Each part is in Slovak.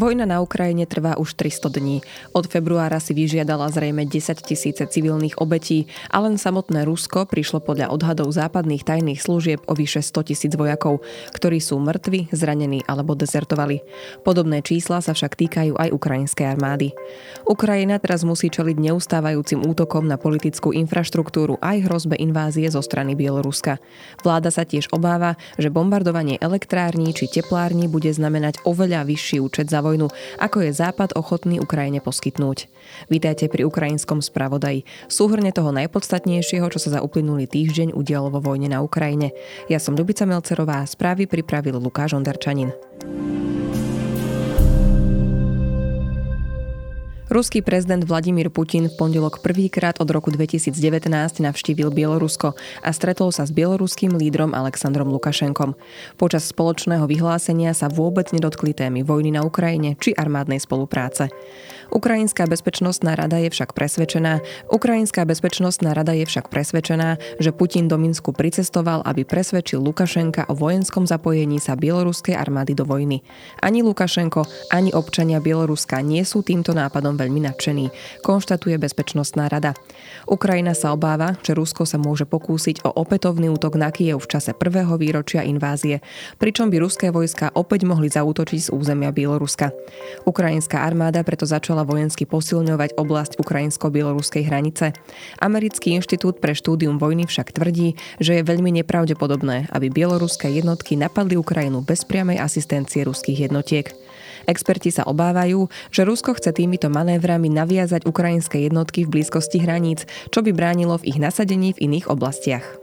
Vojna na Ukrajine trvá už 300 dní. Od februára si vyžiadala zrejme 10 tisíce civilných obetí a len samotné Rusko prišlo podľa odhadov západných tajných služieb o vyše 100 tisíc vojakov, ktorí sú mŕtvi, zranení alebo dezertovali. Podobné čísla sa však týkajú aj ukrajinskej armády. Ukrajina teraz musí čeliť neustávajúcim útokom na politickú infraštruktúru aj hrozbe invázie zo strany Bieloruska. Vláda sa tiež obáva, že bombardovanie elektrární či teplární bude znamenať oveľa vyšší účet za vojnu, ako je Západ ochotný Ukrajine poskytnúť. Vítajte pri ukrajinskom spravodaji. Súhrne toho najpodstatnejšieho, čo sa za uplynulý týždeň udialo vo vojne na Ukrajine. Ja som Dubica Melcerová, správy pripravil Lukáš Ondarčanin. Ruský prezident Vladimír Putin v pondelok prvýkrát od roku 2019 navštívil Bielorusko a stretol sa s bieloruským lídrom Alexandrom Lukašenkom. Počas spoločného vyhlásenia sa vôbec nedotkli témy vojny na Ukrajine či armádnej spolupráce. Ukrajinská bezpečnostná rada je však presvedčená, Ukrajinská bezpečnostná rada je však presvedčená, že Putin do Minsku pricestoval, aby presvedčil Lukašenka o vojenskom zapojení sa bieloruskej armády do vojny. Ani Lukašenko, ani občania Bieloruska nie sú týmto nápadom veľmi nadšení, konštatuje Bezpečnostná rada. Ukrajina sa obáva, že Rusko sa môže pokúsiť o opätovný útok na Kiev v čase prvého výročia invázie, pričom by ruské vojska opäť mohli zautočiť z územia Bieloruska. Ukrajinská armáda preto začala začala vojensky posilňovať oblasť ukrajinsko-bieloruskej hranice. Americký inštitút pre štúdium vojny však tvrdí, že je veľmi nepravdepodobné, aby bieloruské jednotky napadli Ukrajinu bez priamej asistencie ruských jednotiek. Experti sa obávajú, že Rusko chce týmito manévrami naviazať ukrajinské jednotky v blízkosti hraníc, čo by bránilo v ich nasadení v iných oblastiach.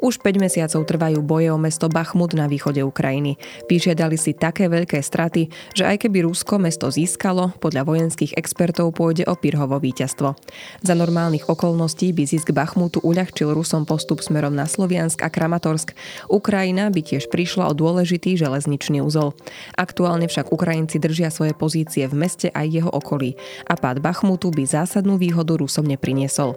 Už 5 mesiacov trvajú boje o mesto Bachmut na východe Ukrajiny. Vyžiadali si také veľké straty, že aj keby Rusko mesto získalo, podľa vojenských expertov pôjde o Pirhovo víťazstvo. Za normálnych okolností by zisk Bachmutu uľahčil Rusom postup smerom na Sloviansk a Kramatorsk. Ukrajina by tiež prišla o dôležitý železničný úzol. Aktuálne však Ukrajinci držia svoje pozície v meste aj jeho okolí a pád Bachmutu by zásadnú výhodu Rusom nepriniesol.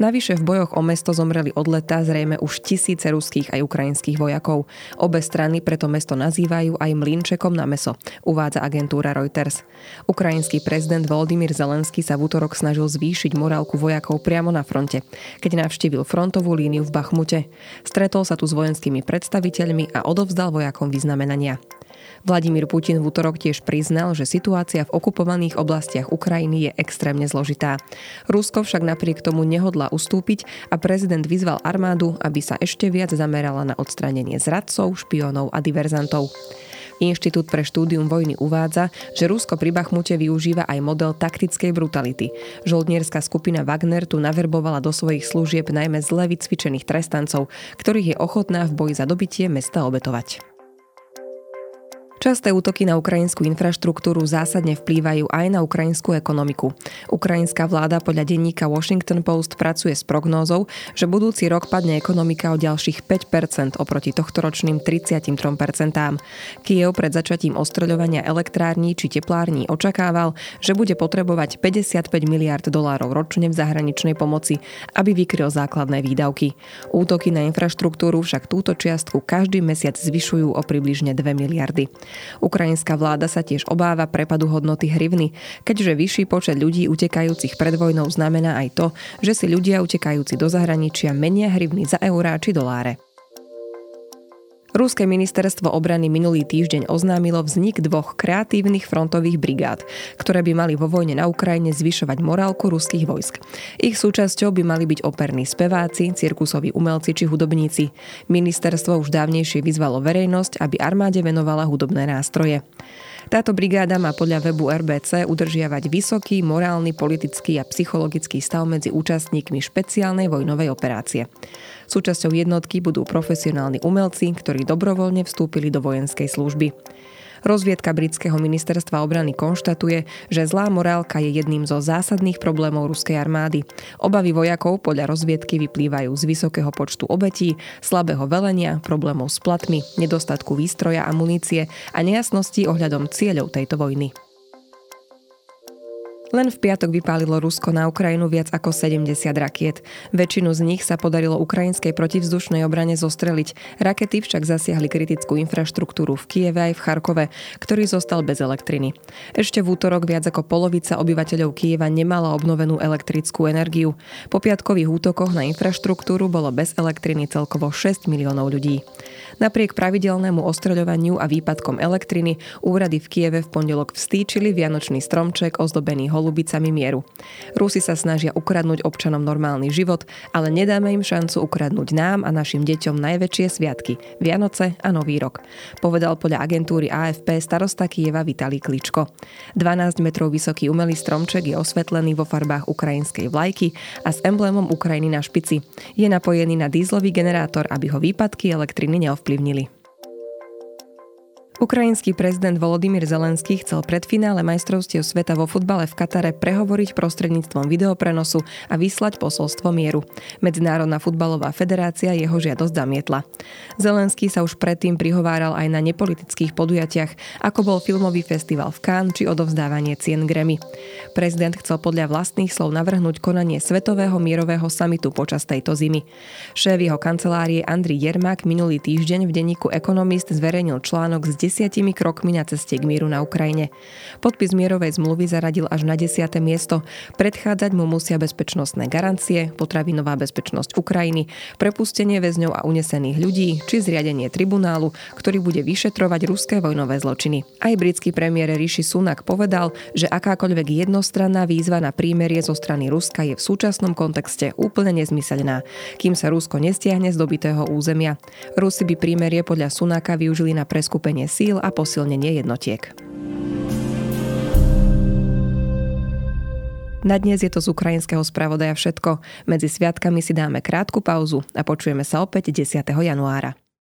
Navyše v bojoch o mesto zomreli od leta zrejme už tisíce ruských aj ukrajinských vojakov. Obe strany preto mesto nazývajú aj mlinčekom na meso, uvádza agentúra Reuters. Ukrajinský prezident Volodymyr Zelenský sa v útorok snažil zvýšiť morálku vojakov priamo na fronte, keď navštívil frontovú líniu v Bachmute. Stretol sa tu s vojenskými predstaviteľmi a odovzdal vojakom vyznamenania. Vladimír Putin v útorok tiež priznal, že situácia v okupovaných oblastiach Ukrajiny je extrémne zložitá. Rusko však napriek tomu nehodla ustúpiť a prezident vyzval armádu, aby sa ešte viac zamerala na odstránenie zradcov, špionov a diverzantov. Inštitút pre štúdium vojny uvádza, že Rusko pri Bachmute využíva aj model taktickej brutality. Žoldnierská skupina Wagner tu naverbovala do svojich služieb najmä zle vycvičených trestancov, ktorých je ochotná v boji za dobitie mesta obetovať. Časté útoky na ukrajinskú infraštruktúru zásadne vplývajú aj na ukrajinskú ekonomiku. Ukrajinská vláda podľa denníka Washington Post pracuje s prognózou, že budúci rok padne ekonomika o ďalších 5% oproti tohtoročným 33%. Kiev pred začatím ostreľovania elektrární či teplární očakával, že bude potrebovať 55 miliard dolárov ročne v zahraničnej pomoci, aby vykryl základné výdavky. Útoky na infraštruktúru však túto čiastku každý mesiac zvyšujú o približne 2 miliardy. Ukrajinská vláda sa tiež obáva prepadu hodnoty hrivny, keďže vyšší počet ľudí utekajúcich pred vojnou znamená aj to, že si ľudia utekajúci do zahraničia menia hrivny za eurá či doláre. Ruské ministerstvo obrany minulý týždeň oznámilo vznik dvoch kreatívnych frontových brigád, ktoré by mali vo vojne na Ukrajine zvyšovať morálku ruských vojsk. Ich súčasťou by mali byť operní speváci, cirkusoví umelci či hudobníci. Ministerstvo už dávnejšie vyzvalo verejnosť, aby armáde venovala hudobné nástroje. Táto brigáda má podľa webu RBC udržiavať vysoký morálny, politický a psychologický stav medzi účastníkmi špeciálnej vojnovej operácie. Súčasťou jednotky budú profesionálni umelci, ktorí dobrovoľne vstúpili do vojenskej služby. Rozviedka britského ministerstva obrany konštatuje, že zlá morálka je jedným zo zásadných problémov ruskej armády. Obavy vojakov podľa rozviedky vyplývajú z vysokého počtu obetí, slabého velenia, problémov s platmi, nedostatku výstroja a munície a nejasností ohľadom cieľov tejto vojny. Len v piatok vypálilo Rusko na Ukrajinu viac ako 70 rakiet. Väčšinu z nich sa podarilo ukrajinskej protivzdušnej obrane zostreliť. Rakety však zasiahli kritickú infraštruktúru v Kieve aj v Charkove, ktorý zostal bez elektriny. Ešte v útorok viac ako polovica obyvateľov Kieva nemala obnovenú elektrickú energiu. Po piatkových útokoch na infraštruktúru bolo bez elektriny celkovo 6 miliónov ľudí. Napriek pravidelnému ostreľovaniu a výpadkom elektriny úrady v Kieve v pondelok vstýčili vianočný stromček ozdobený holubicami mieru. Rusi sa snažia ukradnúť občanom normálny život, ale nedáme im šancu ukradnúť nám a našim deťom najväčšie sviatky – Vianoce a Nový rok. Povedal podľa agentúry AFP starosta Kieva Vitalý Kličko. 12 metrov vysoký umelý stromček je osvetlený vo farbách ukrajinskej vlajky a s emblémom Ukrajiny na špici. Je napojený na dízlový generátor, aby ho výpadky elektriny neovplyvnili ovplyvnili. Ukrajinský prezident Volodymyr Zelenský chcel pred finále majstrovstiev sveta vo futbale v Katare prehovoriť prostredníctvom videoprenosu a vyslať posolstvo mieru. Medzinárodná futbalová federácia jeho žiadosť zamietla. Zelenský sa už predtým prihováral aj na nepolitických podujatiach, ako bol filmový festival v Cannes či odovzdávanie cien Grammy. Prezident chcel podľa vlastných slov navrhnúť konanie Svetového mierového samitu počas tejto zimy. Šéf jeho kancelárie Andri Jermak minulý týždeň v denníku Economist zverejnil článok z desiatimi krokmi na ceste k mieru na Ukrajine. Podpis mierovej zmluvy zaradil až na desiate miesto. Predchádzať mu musia bezpečnostné garancie, potravinová bezpečnosť Ukrajiny, prepustenie väzňov a unesených ľudí, či zriadenie tribunálu, ktorý bude vyšetrovať ruské vojnové zločiny. Aj britský premiér Rishi Sunak povedal, že akákoľvek jednostranná výzva na prímerie zo strany Ruska je v súčasnom kontexte úplne nezmyselná, kým sa Rusko nestiahne z dobitého územia. Rusi by prímerie podľa Sunaka využili na preskupenie síl a posilnenie jednotiek. Na dnes je to z ukrajinského spravodaja všetko. Medzi sviatkami si dáme krátku pauzu a počujeme sa opäť 10. januára.